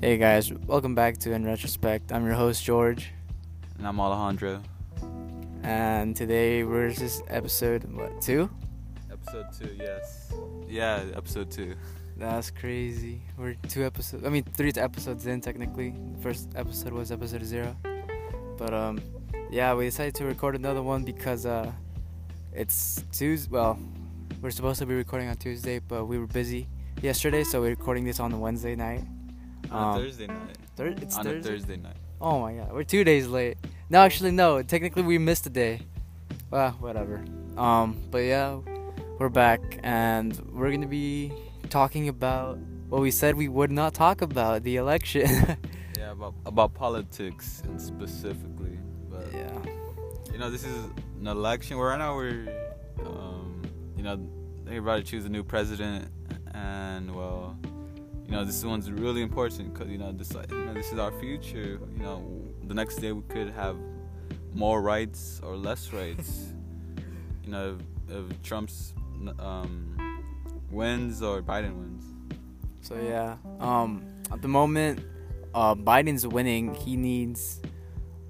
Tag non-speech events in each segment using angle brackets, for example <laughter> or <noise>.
Hey guys, welcome back to In Retrospect. I'm your host George, And I'm Alejandro. and today we're just episode what two? Episode two, yes. Yeah, episode two. That's crazy. We're two episodes. I mean, three episodes in technically. The first episode was episode zero, but um, yeah, we decided to record another one because uh, it's Tuesday. Well, we're supposed to be recording on Tuesday, but we were busy yesterday, so we're recording this on a Wednesday night. On Um, Thursday night. Thir- it's On Thursday. a Thursday night. Oh my god, we're two days late. No, actually, no. Technically, we missed a day. Well, whatever. Um, but yeah, we're back, and we're gonna be talking about what we said we would not talk about: the election. <laughs> Yeah, about about politics and specifically. But yeah. you know, this is an election. Where right now we're, um, you know, they're about to choose a new president, and well, you know, this one's really important because you know this, you know, this is our future. You know, the next day we could have more rights or less rights. <laughs> you know, if, if Trump's um, wins or Biden wins. So yeah. Um, at the moment, uh, Biden's winning. He needs,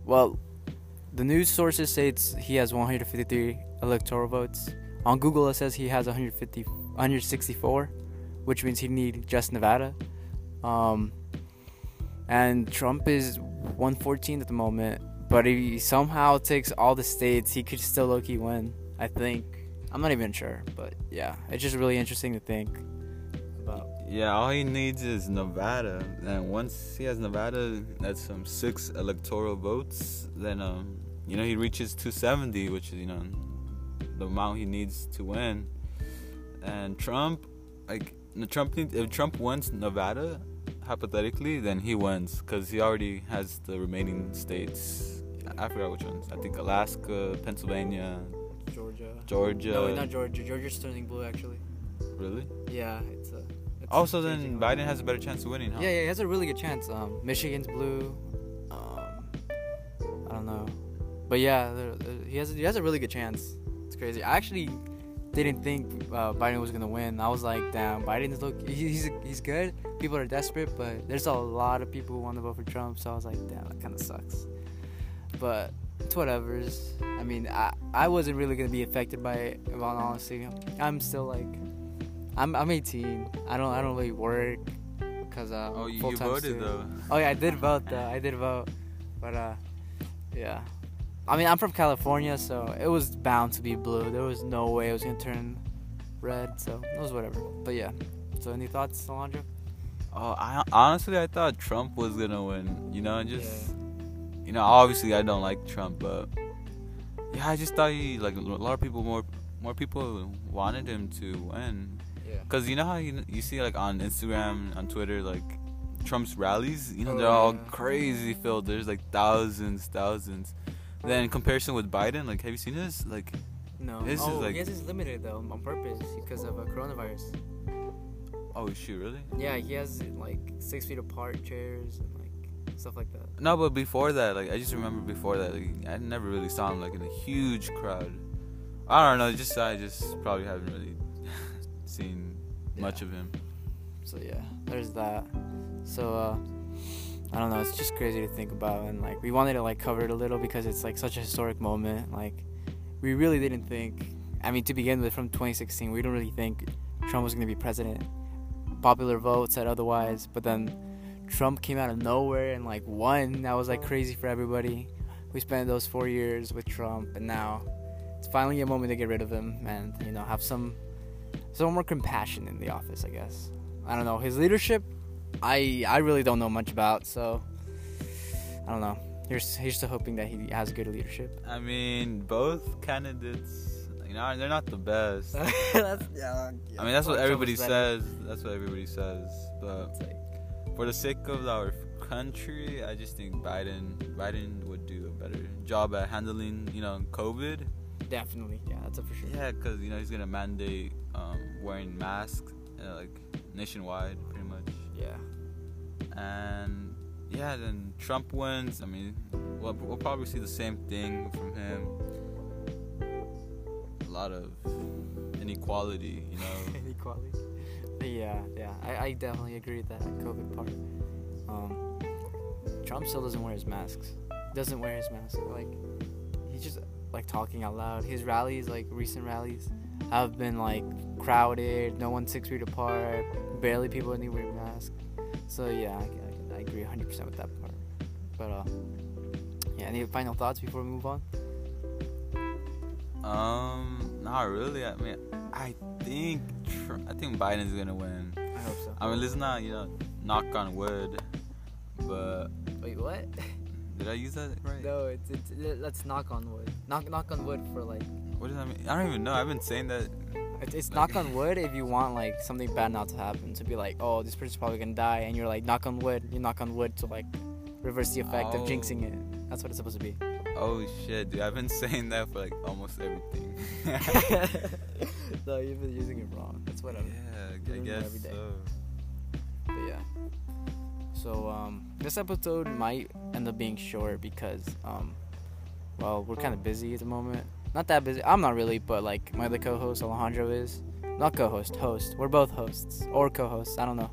well, the news sources say it's he has 153 electoral votes. On Google, it says he has 150, 164, which means he'd need just Nevada. Um, and Trump is 114 at the moment, but if he somehow takes all the states, he could still low key win. I think. I'm not even sure, but yeah, it's just really interesting to think about. Yeah, all he needs is Nevada, and once he has Nevada, that's some six electoral votes. Then, um, you know, he reaches 270, which is you know the amount he needs to win. And Trump, like Trump, if Trump wins Nevada, hypothetically, then he wins because he already has the remaining states. I forgot which ones. I think Alaska, Pennsylvania, Georgia. Georgia. No, not Georgia. Georgia's turning blue, actually. Really? Yeah, it's a. It's Also, then. Biden has a better chance of winning, huh? Yeah, yeah, he has a really good chance. Um, Michigan's blue. Um, I don't know, but yeah, there- there- he has he has a really good chance. It's crazy. I actually didn't think uh, Biden was gonna win. I was like, damn, Biden's look. He's he's good. People are desperate, but there's a lot of people who want to vote for Trump. So I was like, damn, that kind of sucks. But it's whatever's. I mean, I I wasn't really gonna be affected by it. In all honesty, I'm still like, I'm I'm 18. I don't I don't really work because uh. Oh, you, you voted student. though. Oh yeah, I did vote though. I did vote, but uh, yeah. I mean, I'm from California, so it was bound to be blue. There was no way it was gonna turn red, so it was whatever. But yeah. So any thoughts, Alondra? Oh, I honestly I thought Trump was gonna win. You know, just you know, obviously I don't like Trump, but yeah, I just thought he like a lot of people more more people wanted him to win. Yeah. Cause you know how you you see like on Instagram, on Twitter, like Trump's rallies. You know, Oh, they're all yeah. crazy filled. There's like thousands, thousands. Then in comparison with Biden, like have you seen this? Like No. This is oh, like- yes, it's limited though on purpose because of uh, coronavirus. oh shoot, really? Yeah, he has like six feet apart chairs and like stuff like that. No, but before that, like I just remember before that, like I never really saw him like in a huge crowd. I don't know, just I just probably haven't really <laughs> seen much of him. So yeah, there's that. So uh I don't know, it's just crazy to think about and like we wanted to like cover it a little because it's like such a historic moment. Like we really didn't think I mean to begin with from 2016, we didn't really think Trump was going to be president. Popular vote said otherwise, but then Trump came out of nowhere and like won. That was like crazy for everybody. We spent those 4 years with Trump and now it's finally a moment to get rid of him and you know have some some more compassion in the office, I guess. I don't know his leadership. I I really don't know much about, so I don't know. Here's here's to hoping that he has good leadership. I mean, both candidates, you know, they're not the best. <laughs> that's, yeah, I mean, that's what everybody says. That's what everybody says. But like, for the sake of our country, I just think Biden Biden would do a better job at handling, you know, COVID. definitely, yeah, that's a for sure. Yeah, because you know he's gonna mandate um, wearing masks uh, like nationwide. Yeah, And yeah, then Trump wins. I mean, we'll, we'll probably see the same thing from him. A lot of inequality, you know. <laughs> inequality. Yeah, yeah, I, I definitely agree with that COVID part. Um, Trump still doesn't wear his masks. Doesn't wear his mask. Like he's just like talking out loud. His rallies, like recent rallies, have been like crowded. No one six feet apart. Barely people any wear masks. So yeah, I, I, I agree 100% with that part. But uh, yeah. Any final thoughts before we move on? Um, not really. I mean, I think I think Biden's gonna win. I hope so. I mean, let's not you know knock on wood, but Wait, what? did I use that right? no, it's, it's let's knock on wood. Knock knock on wood for like What does that mean? I don't even know. I've been saying that. It's, it's Like- knock on wood if you want like something bad not to happen. To be like, oh, this person's probably gonna die, and you're like, knock on wood. You knock on wood to like reverse the effect of jinxing Oh. it. That's what it's supposed to be. Oh shit, dude! I've been saying that for like almost everything. <laughs> no, you've been using it wrong. That's what I'm. yeah, I guess every day. so. But yeah. So um, this episode might end up being short because um, well, we're kind of busy at the moment. Not that busy. I'm not really, but like my other co-host Alejandro is. Not co-host, host. We're both hosts or co-hosts. I don't know,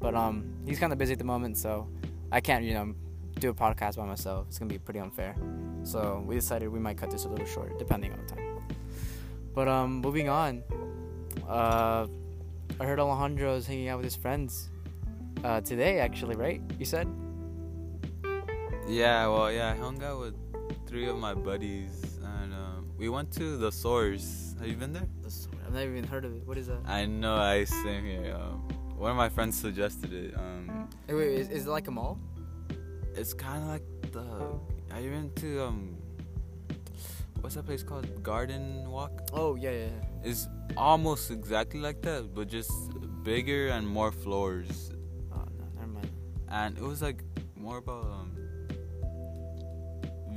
but um, he's kind of busy at the moment, so I can't, you know, do a podcast by myself. It's gonna be pretty unfair. So we decided we might cut this a little short, depending on the time. But um, moving on. Uh, I heard Alejandro is hanging out with his friends uh, today, actually, right? You said? Yeah, well, yeah, I hung out with three of my buddies, we went to the Source. Have you been there? The source. I've never even heard of it. What is that? I know, I same here. Um, one of my friends suggested it. Um, Hey, wait, is, is it like a mall? it's kind of like the. Have you been to um? What's that place called? Garden Walk. Oh yeah, yeah. yeah. It's almost exactly like that, but just bigger and more floors. Oh no, never mind. And it was like more about um.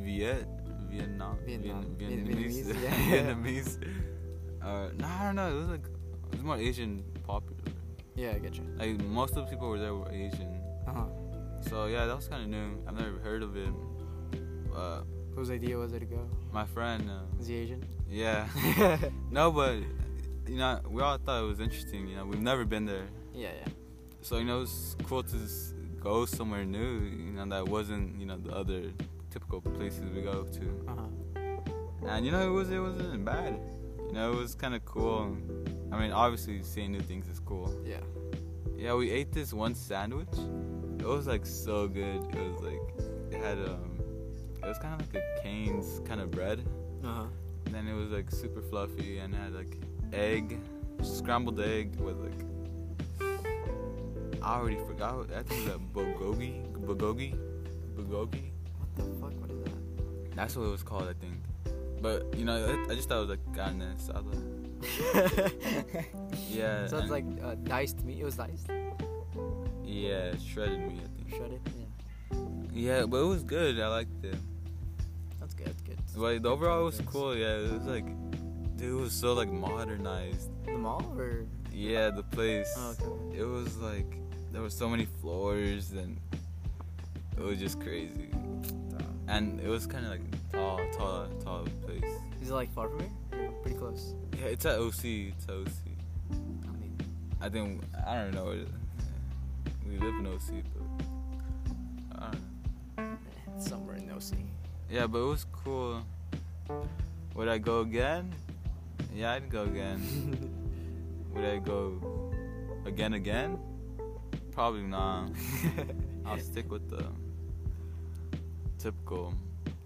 Viet, Vietnam, Vietnam. Vien- Vietnamese, Vietnamese, <laughs> yeah. Vietnamese. Uh, no, I don't know. It was like it was more Asian popular. Yeah, I get you. Like most of the people were there were Asian. Uh huh. So yeah, that was kind of new. I've never heard of it. Uh, Whose idea was it to go? my friend, uh, Is he Asian? yeah, <laughs> no, but you know, we all thought it was interesting. You know, we've never been there, yeah, yeah. so you know, it's cool to go somewhere new. You know, that wasn't you know the other typical places we go to. Uh huh. And you know, it was it wasn't bad. You know, it was kind of cool. I mean, obviously, seeing new things is cool. Yeah. Yeah, we ate this one sandwich. It was like so good. It was like it had um, it was kind of like a Cane's kind of bread. Uh huh. And then it was like super fluffy and had like egg, scrambled egg with like I already forgot. I think it was a bulgogi, bulgogi, bulgogi. That's what it was called, I think. But you know, I, I just thought it was like carne asada. <laughs> Yeah. so it's like uh, diced meat. It was diced, yeah, shredded meat, I think. shredded. Yeah. Yeah, but it was good. I liked it. That's good. That's good. But the overall was cool. Yeah, it was like, dude, it was so like modernized. The mall or? Yeah, the place. Oh, okay. It was like there were so many floors and it was just crazy. And it was kind of like tall, tall, tall place. Is it like far from here? Pretty close. Yeah, it's at OC. It's at OC. I mean, I think I don't know. We live in OC, but I don't know. it's somewhere in OC. Yeah, but it was cool. Would I go again? Yeah, I'd go again. <laughs> Would I go again again? Probably not. <laughs> I'll stick with the typical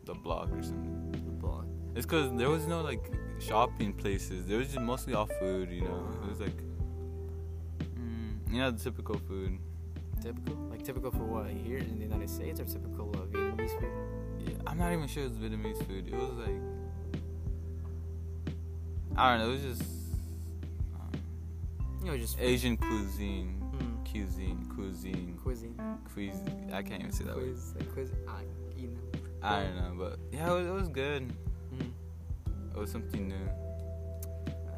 the block or something. The block. It's cause there was no like shopping places. There was just mostly all food, you know. It was like, mm, you know, the typical food. Typical? Like typical for what? Here in the United States or typical uh, Vietnamese food? Yeah, I'm not even sure it was Vietnamese food. It was like, I don't know. It was just um, You know, just Asian cuisine, Mm. cuisine, cuisine, cuisine. cuisine. I can't even say that word. Quiz, quiz. You know. I don't know, but yeah, it was, it was good. Mm. It was something new.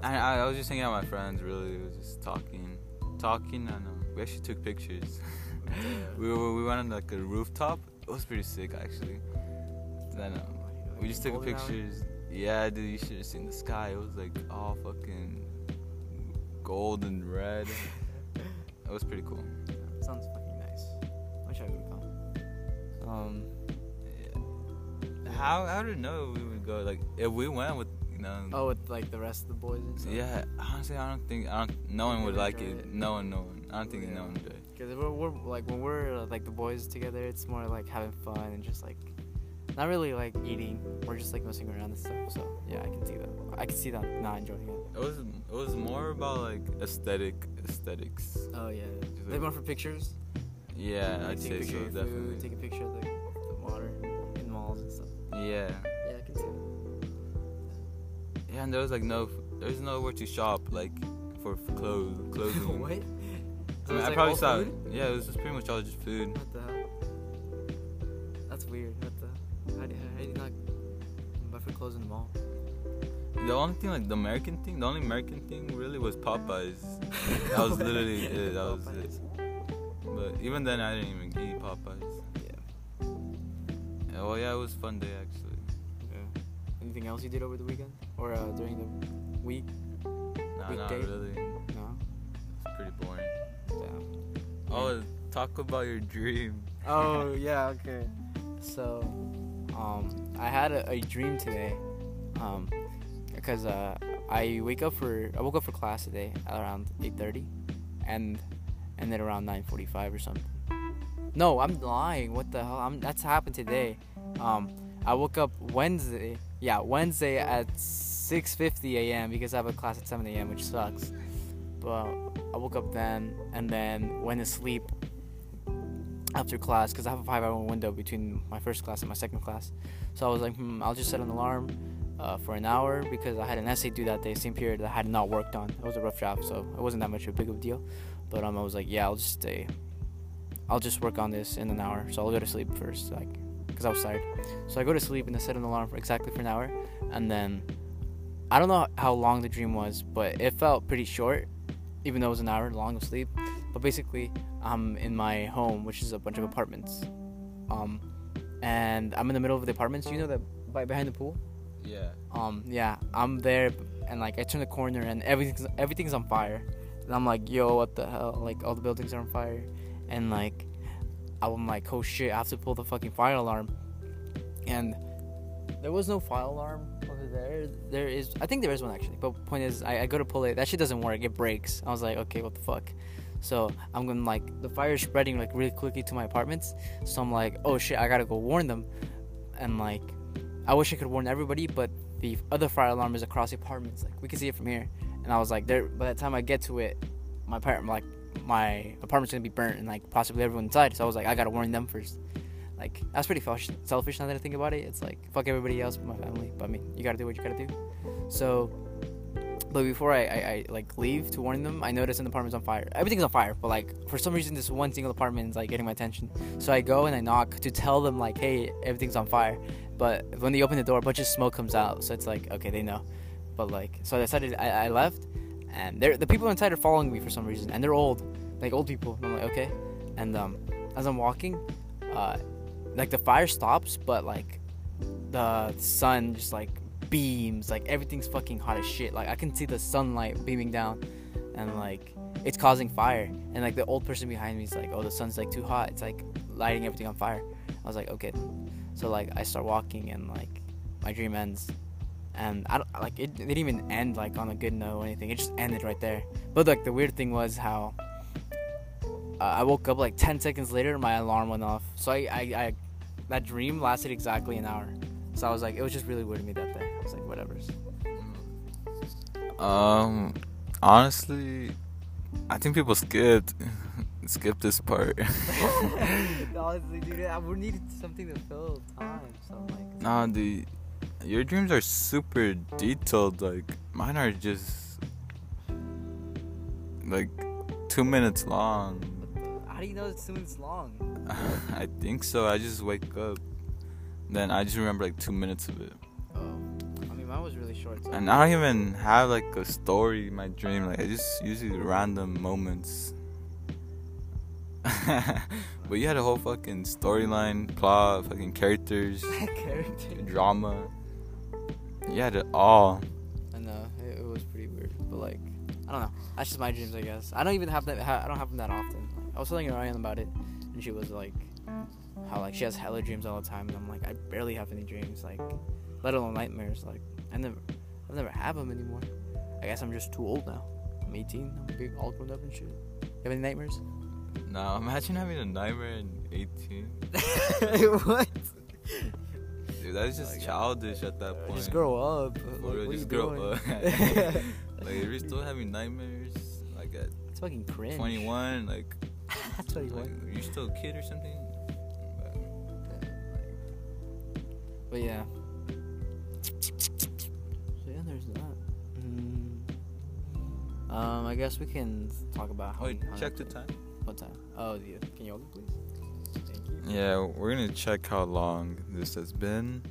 I, I, I was just hanging out with my friends. Really, it was just talking, talking, and um, we actually took pictures. <laughs> <laughs> we were, we went on like a rooftop. It was pretty sick actually. Then um, we just took Golden hour? pictures. Yeah, dude, you should have seen the sky. It was like all fucking gold and red. <laughs> it was pretty cool. Sounds fucking nice. Wish I would have Um, How how did know we would go? Like if we went with you know. oh, with like the rest of the boys and stuff. Yeah, honestly, I don't think I don't. No one would like it. it. No one, no one. I don't think Yeah. no one would. Because we're, we're like when we're like the boys together, it's more like having fun and just like not really like eating. We're just like messing around and stuff. So yeah, I can see that. I can see that not enjoying it. It was it was more about like aesthetic aesthetics. Oh yeah, Just they like- went for pictures. Yeah, I'd say so of definitely. food, take a picture of the, the water Yeah, Yeah, I can see that. yeah, and there was like no there's nowhere to shop like for clothes clothing. <laughs> what? I, mean, I like, probably saw. food? Yeah, it was just pretty much all just food. What the hell? That's weird. What the? How do, how do you not buy for clothes in the mall? The only thing, like the American thing, the only American thing really was Popeyes. <laughs> That was literally it. That was it. But even then, I didn't even eat Popeyes. Yeah. Yeah, well, yeah, it was a fun day actually. yeah. Anything else you did over the weekend or uh, during the week? Nah, not Weekday? really. No. It's pretty boring. Damn. Oh, talk about your dream. Oh <laughs> yeah, okay. So, um, I had a, a dream today, um, because uh, I wake up for I woke up for class today at around eight thirty, and and then around nine forty five or something. No, I'm lying. What the hell? I'm, that's happened today. Um, I woke up Wednesday. Yeah, Wednesday at six fifty a.m. because I have a class at seven a.m., which sucks. But I woke up then, and then went to sleep after class because I have a five hour window between my first class and my second class. So I was like, hmm, I'll just set an alarm uh, for an hour because I had an essay due that day, same period that I had not worked on. It was a rough job, so it wasn't that much of a big of a deal. But um, I was like, yeah, I'll just stay. I'll just work on this in an hour. So I'll go to sleep first, like, because I was tired. So I go to sleep and I set an alarm for exactly for an hour, and then I don't know how long the dream was, but it felt pretty short, even though it was an hour long of sleep. But basically, I'm in my home, which is a bunch of apartments. Um, and I'm in the middle of the apartments. You know that by behind the pool. Yeah. Um, yeah, I'm there, and like I turn the corner and everything's everything's on fire. And I'm like, yo, what the hell? Like all the buildings are on fire, and like I'm like, oh shit, I have to pull the fucking fire alarm. And there was no fire alarm over there. There is, I think there is one actually. But point is, I, I go to pull it. That shit doesn't work. It breaks. I was like, okay, what the fuck. So I'm going like the fire is spreading like really quickly to my apartments. So I'm like, oh shit, I gotta go warn them. And like, I wish I could warn everybody, but the other fire alarm is across the apartments. Like we can see it from here. And I was like, there. By the time I get to it, my apartment, like my apartment's gonna be burnt, and like possibly everyone inside. So I was like, I gotta warn them first. Like that's pretty selfish. Now that I think about it. It's like fuck everybody else but my family. But mean, you gotta do what you gotta do. So, but before I, I, I like leave to warn them, I notice an apartment's on fire. Everything's on fire, but like for some reason, this one single apartment is like getting my attention. So I go and I knock to tell them like, hey, everything's on fire. But when they open the door, a bunch of smoke comes out. So it's like, okay, they know. But like, so I decided I, I left, and they're, the people inside are following me for some reason, and they're old, like old people. And I'm like, okay. And um, as I'm walking, uh, like the fire stops, but like the sun just like beams, like everything's fucking hot as shit. Like I can see the sunlight beaming down, and like it's causing fire. And like the old person behind me is like, oh, the sun's like too hot. It's like lighting everything on fire. I was like, okay. So like I start walking, and like my dream ends. And I don't like it. It didn't even end like on a good note or anything. It just ended right there. But like the weird thing was how uh, I woke up like 10 seconds later, my alarm went off. So I, I, I, that dream lasted exactly an hour. So I was like, it was just really weird to me that day. I was like, whatever. Um, honestly, I think people skipped <laughs> skipped this part. <laughs> <laughs> Honestly, dude, I would need something to fill time. So like, nah, the your dreams are super detailed. Like mine are just like two minutes long. how do you know it's two minutes long? <laughs> I think so. I just wake up, then I just remember like two minutes of it, Oh, I mean, mine was really short. So and I don't even have like a story in my dream. Like I just usually random moments. <laughs> but you had a whole fucking storyline, plot, fucking characters, <laughs> character. drama. You had it all. I know it, it was pretty weird, but like, I don't know. That's just my dreams, I guess. I don't even have that. Ha- I don't have them that often. I was telling Ryan about it, and she was like, how like she has hella dreams all the time, and I'm like, I barely have any dreams, like, let alone nightmares. Like, I never, I've never have them anymore. I guess I'm just too old now. I'm 18. I'm big, all grown up and shit. You have any nightmares? No, imagine having a nightmare at 18. <laughs> what? Dude, that's just Oh God. childish at that point. Just grow up. Like, real, just you grow doing? up. <laughs> like, if you're still having nightmares, like at it's fucking cringe. 21, like, <laughs> 21. like you're still a kid or something. But, But yeah. So yeah, there's that. Mm. Um, I guess we can talk about how wait, we hung check the time. What time? Oh, yeah. Can you hold it, please? Yeah, we're gonna check how long this has been.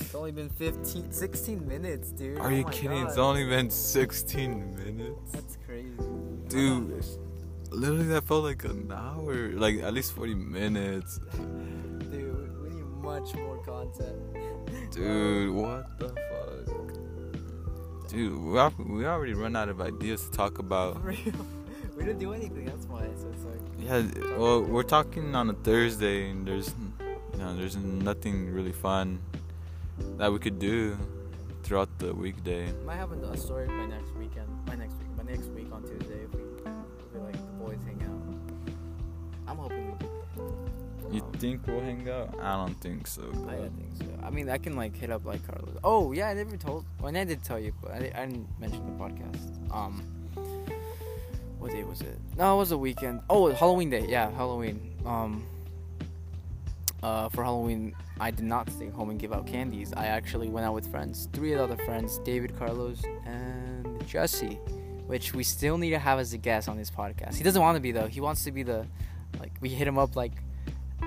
It's only been 15, 16 minutes, dude. Are Oh you kidding? It's only been 16 minutes. That's crazy. Dude, literally that felt like an hour, like at least 40 minutes. Dude, we need much more content. Dude, what the fuck? Dude, we, we already run out of ideas to talk about. <laughs> We didn't do anything, that's why. So it's like. Yeah, well, we're talking on a Thursday, and there's, you know, there's nothing really fun that we could do throughout the weekday. Might have a story by next weekend. By next week. By next week on Tuesday if we, if we like the boys hang out. I'm hoping we do. You Um, think we'll hang out? I don't think so. I, don't think so. I mean, I can like hit up like Carlos. Oh yeah, I never told. Well, I did tell you, but I, I didn't mention the podcast. Um, what day was it? No, it was a weekend. Oh, Halloween day. Yeah, Halloween. Um, uh, for Halloween, I did not stay home and give out candies. I actually went out with friends, three other friends, David, Carlos, and Jesse, which we still need to have as a guest on this podcast. He doesn't want to be though. He wants to be the, like, we hit him up like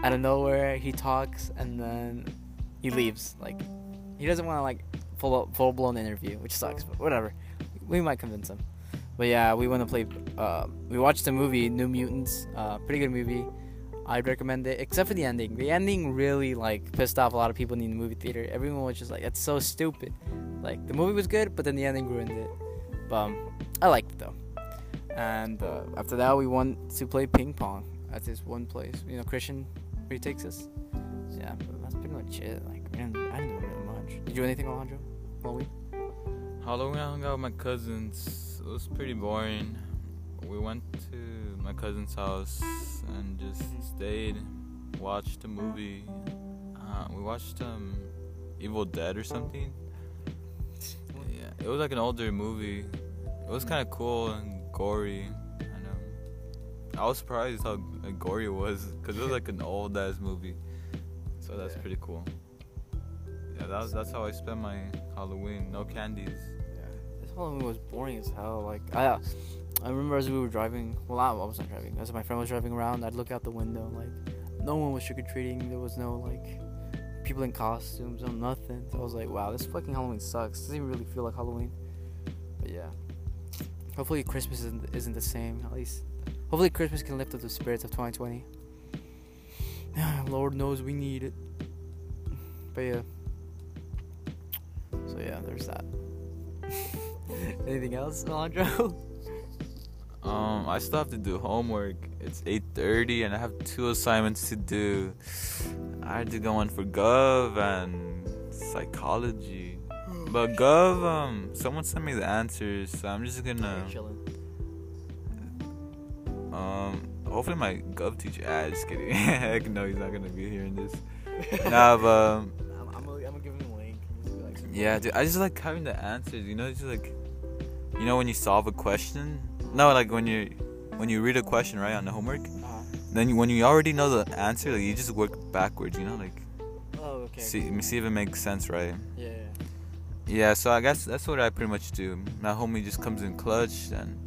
out of nowhere. He talks and then he leaves. Like, he doesn't want to like full full blown interview, which sucks. But whatever, we might convince him. But yeah, we want to play. Uh, we watched the movie New Mutants. Uh, pretty good movie. I'd recommend it, except for the ending. The ending really like pissed off a lot of people in the movie theater. Everyone was just like, "That's so stupid." Like the movie was good, but then the ending ruined it. But um, I liked it though. And uh, after that, we went to play ping pong at this one place. You know, Christian, where he takes us. Yeah, that's pretty much it. Like, didn't, I didn't do really much. Did you do anything, Alejandro? Halloween? Halloween, I hung out with my cousins. It was pretty boring. We went to my cousin's house and just stayed, watched a movie. Uh, we watched um, Evil Dead or something. Yeah, it was like an older movie. It was kind of cool and gory. And um, I was surprised how like, gory it was because it was like an old ass movie. So that's Yeah. pretty cool. Yeah, that was, that's how I spent my Halloween. No candies. Halloween was boring as hell. Like, I, I remember as we were driving. Well, I, I wasn't driving. As my friend was driving around, I'd look out the window. Like, no one was trick or treating. There was no like people in costumes. or nothing. So I was like, wow, this fucking Halloween sucks. doesn't even really feel like Halloween. But yeah. Hopefully Christmas isn't, isn't the same. At least, hopefully Christmas can lift up the spirits of 2020. <sighs> Lord knows we need it. But yeah. So yeah, there's that. <laughs> <laughs> Anything else, Alejandro? <laughs> Um, I still have to do homework. It's 8:30 and I have two assignments to do. I had to go one for Gov and psychology. But Gov, um, someone sent me the answers, so I'm just gonna, um, hopefully my Gov teacher. Ah, just kidding. <laughs> Heck no, he's not gonna be hearing this. nah, but um, Yeah, dude, I just like having the answers. You know, just like, you know, when you solve a question. No, like when you when you read a question right on the homework. uh, Then you, when you already know the answer, like you just work backwards. You know, like oh, okay. see see if it makes sense, right? Yeah, yeah. Yeah. So I guess that's what I pretty much do. My homie just comes in clutch, and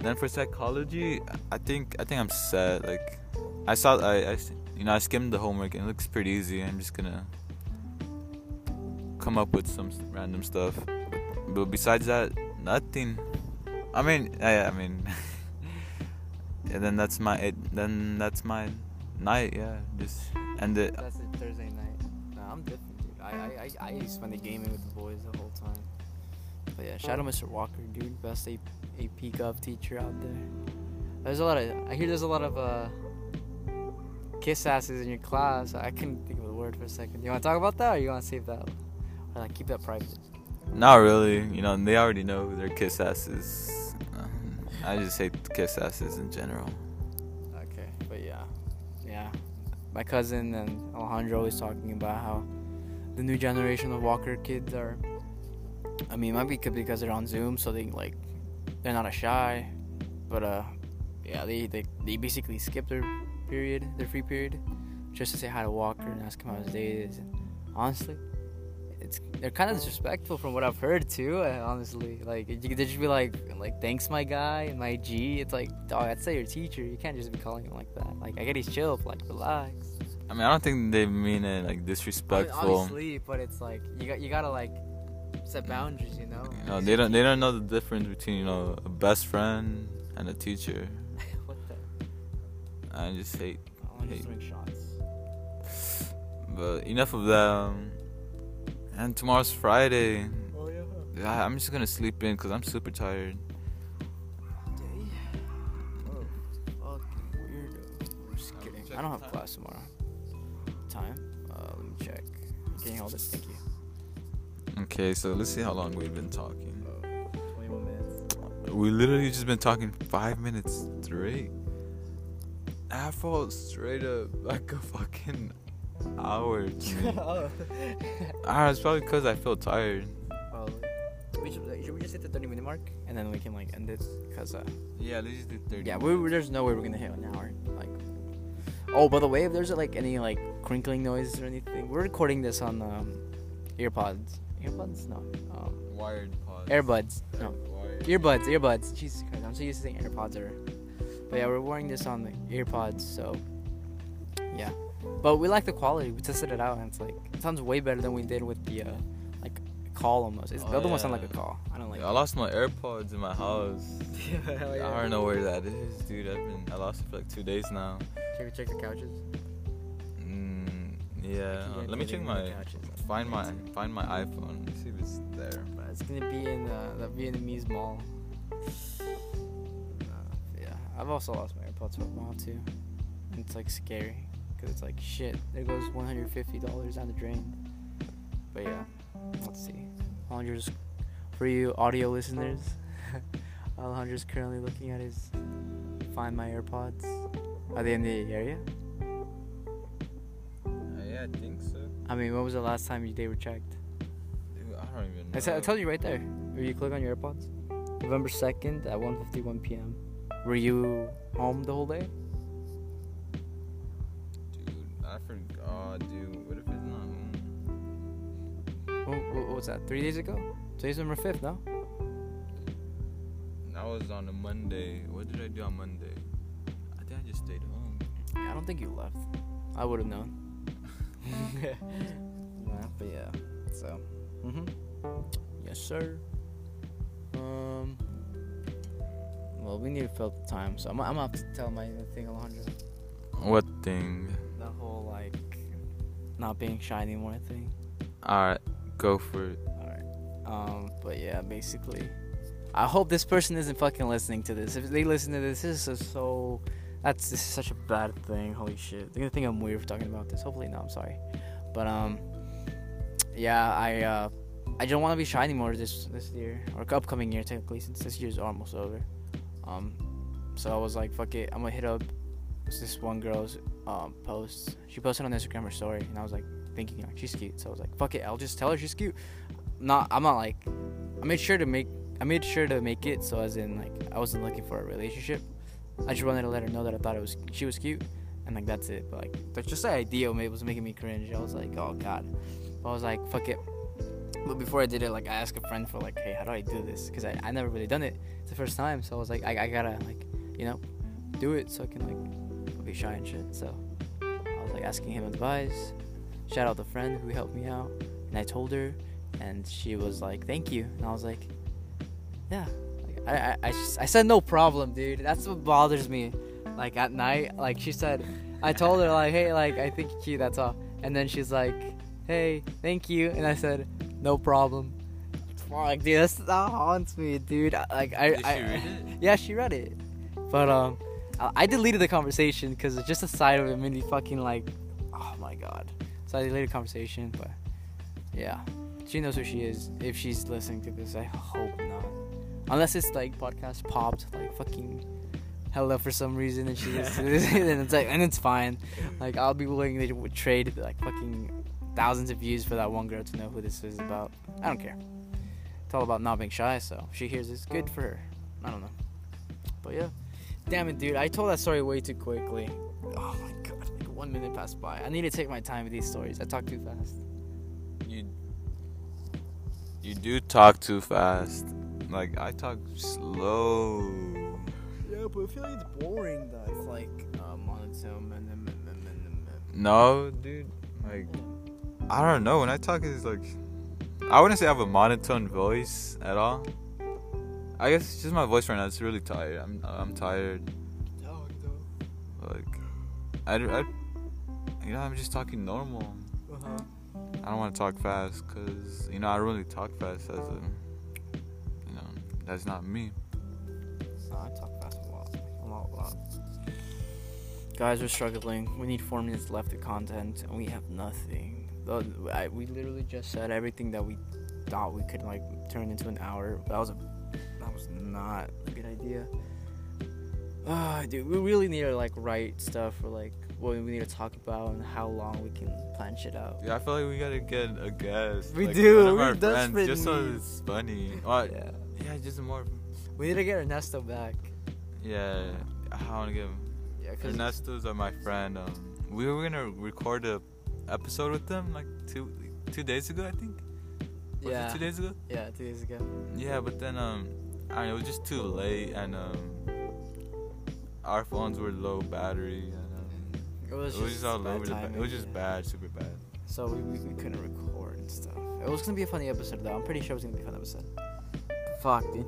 then for psychology, I think I think I'm set. Like I saw, I, I you know I skimmed the homework and it looks pretty easy. I'm just gonna come up with some random stuff. But besides that, nothing. I mean, I, I mean, <laughs> and then that's my it, then that's my night. Yeah, just end it. That's it, Thursday night. Nah, I'm different, dude. I, I, I, I spend the gaming with the boys the whole time. But yeah, shout out Mr. Walker, dude. Best A- AP Gov teacher out there. There's a lot of, I hear there's a lot of, uh, kiss asses in your class. I couldn't think of a word for a second. You want to talk about that, or you want to save that? Or like keep that private? Not really. You know, they already know their kiss asses. Um, I just hate kiss asses in general. Okay, but yeah, yeah. My cousin and Alejandro always talking about how the new generation of Walker kids are. I mean, it might be because they're on Zoom, so they like they're not as shy, but uh, yeah, they they they basically skip their period, their free period, just to say hi to Walker and ask him how his day is. And honestly, it's they're kind of disrespectful from what I've heard too. uh, Honestly, like you could just be like like thanks my guy and my G. It's like dog, I'd say your teacher. You can't just be calling him like that. Like I get he's chill, but like relax. I mean, I don't think they mean it like I mean, disrespectful. Obviously, but it's like you got you gotta like set boundaries, you know. You know, they don't they don't know the difference between you know a best friend and a teacher. <laughs> what the? I just hate. I'm just Hey. shots. But enough of that. Um, and tomorrow's Friday. Oh yeah. Yeah, I'm just gonna sleep in because I'm super tired. Day. Oh, fucking weirdo. Just kidding. I don't have class tomorrow. Time? Uh, let me check. Can you hold it? Thank you. Okay, so let's see how long we've been talking. Uh, 21 minutes. We literally just been talking five minutes straight. I felt straight up like a fucking hour. to me. oh. Ah, it's probably because I feel tired. Probably. We should, should we just hit the 30 minute mark and then we can like end it? Cause uh, Yeah, let's just do 30. yeah, we, there's no way we're gonna hit an hour. Like, oh, by the way, if there's like any like crinkling noises or anything, we're recording this on um, earpods. Earpods? No. Um, Wired pause. Airbuds. No. Wired. Earbuds, earbuds. Jesus Christ, I'm so used to saying AirPods or. But yeah, we're wearing this on the earpods, so. Yeah. But we like the quality. We tested it out, and it's like it sounds way better than we did with the uh, like call almost. It's, the Oh, other one sound yeah. like a call. I don't like. I lost my AirPods in my house. <laughs> yeah, yeah. I don't know where that is, dude. I've been I lost it for like two days now. Can we check the couches. Mm, yeah. Yeah, Let me check my find my find my iPhone. Let me see if it's there. But it's gonna be in uh, the Vietnamese mall. Uh, yeah, I've also lost my AirPods for a while too. It's like scary because it's like shit. There goes one hundred fifty dollars down the drain. But yeah, let's see. Alejandro's for you audio listeners. <laughs> Alejandro's currently looking at his Find My AirPods. Are they in the area? Uh, yeah, I think so. I mean, when was the last time you they were checked? Dude, I don't even know. I, said, I told you right there. Where you click on your AirPods. November second at 1:51 p.m. Were you home the whole day? Was that? Three days ago? Today's number fifth, no? That was on a Monday. What did I do on Monday? I think I just stayed home. Yeah, I don't think you left. I would have known. <laughs> yeah, but yeah. So, mhm. Yes, sir. Um. Well, we need to fill up the time, so I'm, I'm gonna have to tell my thing, Alejandro. What thing? The whole like not being shy anymore thing. Alright, go for it. Alright. Um, but yeah, basically. I hope this person isn't fucking listening to this. If they listen to this, this is so that's this is such a bad thing. Holy shit. They're gonna think I'm weird for talking about this. Hopefully no, I'm sorry. But um yeah, I uh I don't wanna be shy anymore this this year. Or upcoming year technically since this year's almost over. Um so I was like, fuck it, I'm gonna hit up this one girl's um post. She posted on Instagram her story and I was like thinking like she's cute. So I was like, fuck it, I'll just tell her she's cute. Not I'm not like I made sure to make I made sure to make it so as in like I wasn't looking for a relationship. I just wanted to let her know that I thought it was she was cute and like that's it. But like that's just the idea was making me cringe. I was like, oh god. But I was like, fuck it. But before I did it, like I asked a friend for like, hey, how do I do this? Because I, I never really done it. It's the first time, so I was like, I, I gotta like, you know, do it so I can like be shy and shit. So I was like asking him advice. Shout out the friend who helped me out, and I told her, and she was like, thank you, and I was like, yeah. Like, I, I, I, just, I said no problem, dude. That's what bothers me. Like at night, like she said, I told her like, hey, like I think you're. That's all. And then she's like, hey, thank you. And I said, no problem. Fuck, dude, that's, that haunts me, dude. Like I, Did she I, read it? <laughs> yeah, she read it. But um, I, I deleted the conversation because it's just a side of it made me fucking like, oh my god. So later conversation, but yeah, she knows who she is. If she's listening to this, I hope not. Unless it's like podcast popped like fucking hella for some reason and she listens this, <laughs> and it's like, and it's fine. Like I'll be willing to trade like fucking thousands of views for that one girl to know who this is about. I don't care. It's all about not being shy, so if she hears it's good for her. I don't know. But yeah. Damn it, dude. I told that story way too quickly. Oh my one minute passed by. I need to take my time with these stories. I talk too fast. You you do talk too fast. Like I talk slow. Yeah, but I feel like it's boring though. It's like uh, monotone and then. No, dude. Like I don't know. When I talk, it's like I wouldn't say I have a monotone voice at all. I guess it's just my voice right now. It's really tired. I'm I'm tired. Talk though. Like I, I you know I'm just talking normal. Uh-huh. I don't want to talk fast because you know I really talk fast as a you know that's not me. No, I talk fast a lot. A lot, a lot. Guys, we're struggling. We need four minutes left of content, and we have nothing. We literally just said everything that we thought we could like turn into an hour. That was a, that was not a good idea. Ah, dude, we really need to like write stuff for like what we need to talk about and how long we can plan shit out. Yeah, I feel like we gotta get a guest. We like, do, One of we're our friends, just so it's funny. <laughs> Well, Yeah, yeah, just more. we need to get Ernesto back. Yeah, I want to give. Yeah, cause Ernesto's are my friend. Um, we were gonna record a episode with them like two two days ago, I think. Was yeah, two days ago? yeah, two days ago. Yeah, but then um, I don't know, it was just too late, and um, our phones were low battery, It was, it was just all bad over the. Ba- it was just bad, super bad. So we, we, we couldn't record and stuff. It was gonna be a funny episode though. I'm pretty sure it was gonna be a fun episode. Fuck, dude.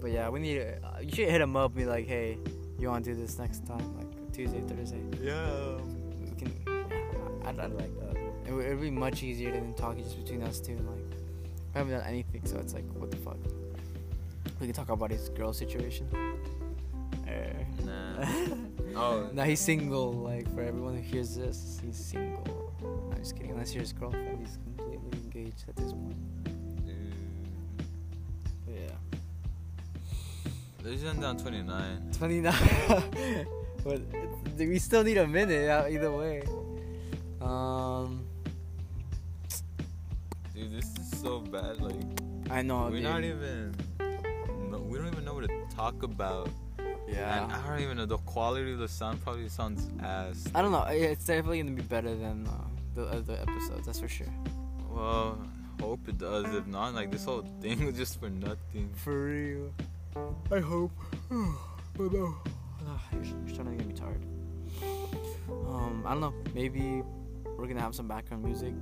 But yeah, we need. To, uh, you should hit him up. and Be like, hey, you want to do this next time, like Tuesday, Thursday? Yeah. We can. Yeah, I'd, I'd like that. It would it'd be much easier than talking just between us two. And, like, we haven't done anything, so it's like, what the fuck? We can talk about his girl situation. Uh, Nah. <laughs> <laughs> Oh. no, he's single. Like for everyone who hears this, he's single. I'm just kidding. Unless you're his girlfriend, he's completely engaged at this point. But yeah, Let's end down 29. 29. <laughs> but it's- we still need a minute uh, either way. Um, Dude, this is so bad. Like, I know. we're dude. not even. No, we don't even know what to talk about. Yeah. And I don't even know. The quality of the sound probably sounds ass. I don't know. It's definitely gonna be better than uh, the other episodes. That's for sure. Well, hope it does. If not, like this whole thing <laughs> was just for nothing. For real. I hope. <sighs> but no. <sighs> You're, you're starting to get me tired. Um, I don't know. Maybe we're gonna have some background music.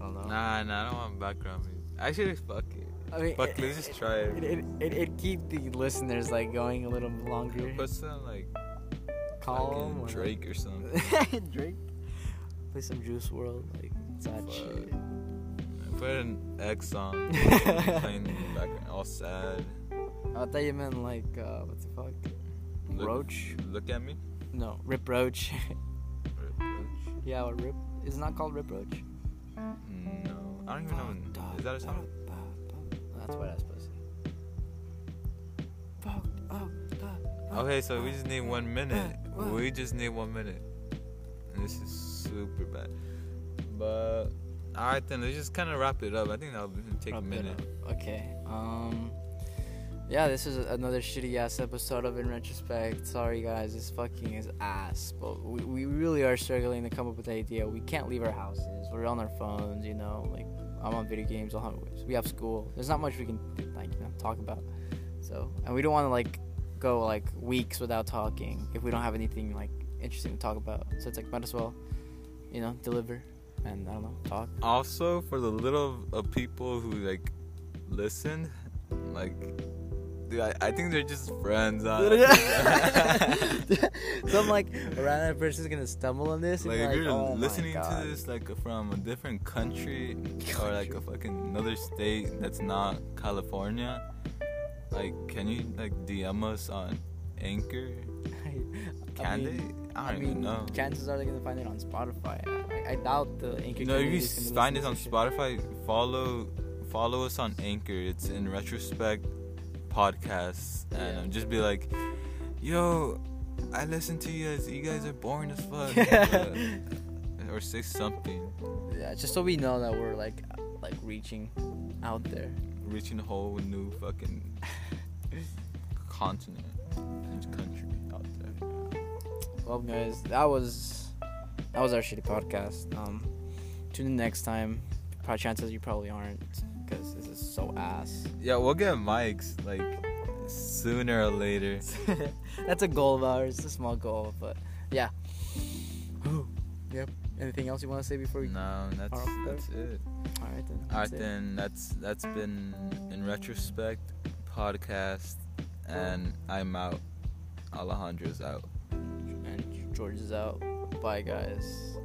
I don't know. Nah, nah, I don't want background music. Actually, fuck it. I mean, Fuck, let's just try It, it. it, it, it keep the listeners like going a little longer. Put some like Calm fucking or Drake or something. <laughs> Drake. Play some Juice WRLD, like sad Fuck. shit. Put an X song <laughs> playing in the background, all sad. I thought you meant like uh, what the fuck? Look- Roach? Look at me. No, Rip Roach. <laughs> Rip Roach. yeah, or Rip. Is it not called Rip Roach? No, I don't even know. Is that a song? That's what I was supposed to say. Okay, so we just need one minute. Uh? We just need one minute. And this is super bad. But alright then, let's just kind of wrap it up. I think that'll take Wrap a minute. Okay. Um. Yeah, this is another shitty ass episode of In Retrospect. Sorry guys, this fucking is ass. But we, we really are struggling to come up with an idea. We can't leave our houses. We're on our phones, you know. Like I'm on video games. I'll have, we have school. There's not much we can like you know talk about. So and we don't want to like go like weeks without talking if we don't have anything like interesting to talk about. So it's like might as well, you know, deliver and I don't know talk. Also, for the little of people who like listen, like, dude, I, I think they're just friends. <laughs> so I'm like a random person's gonna stumble on this. And Like if like, you're oh listening to this like from a different country or like a fucking another state that's not California, like can you like DM us on Anchor? Can I mean, they? I I don't mean, even know. chances are they're gonna find it on Spotify. I, I doubt the Anchor. Know, if you find us on shit. Spotify, follow follow us on Anchor. It's in retrospect podcasts, and Yeah. just be like, "Yo, I listen to you guys. You guys are boring as fuck," Uh, <laughs> or say something, Yeah, just so we know that we're like like reaching out there. Reaching a whole new fucking <laughs> continent, and country out there. Well, guys, that was that was our shitty podcast. Um, tune in next time. Probably chances you probably aren't because this is so ass. Yeah, we'll get mics like sooner or later. <laughs> That's a goal of ours. It's a small goal, but yeah. yep. Anything else you want to say before we? No, that's that's it. All right then. That's it. then, that's that's been in retrospect podcast, and I'm out. Alejandro's out. And George is out. Bye, guys.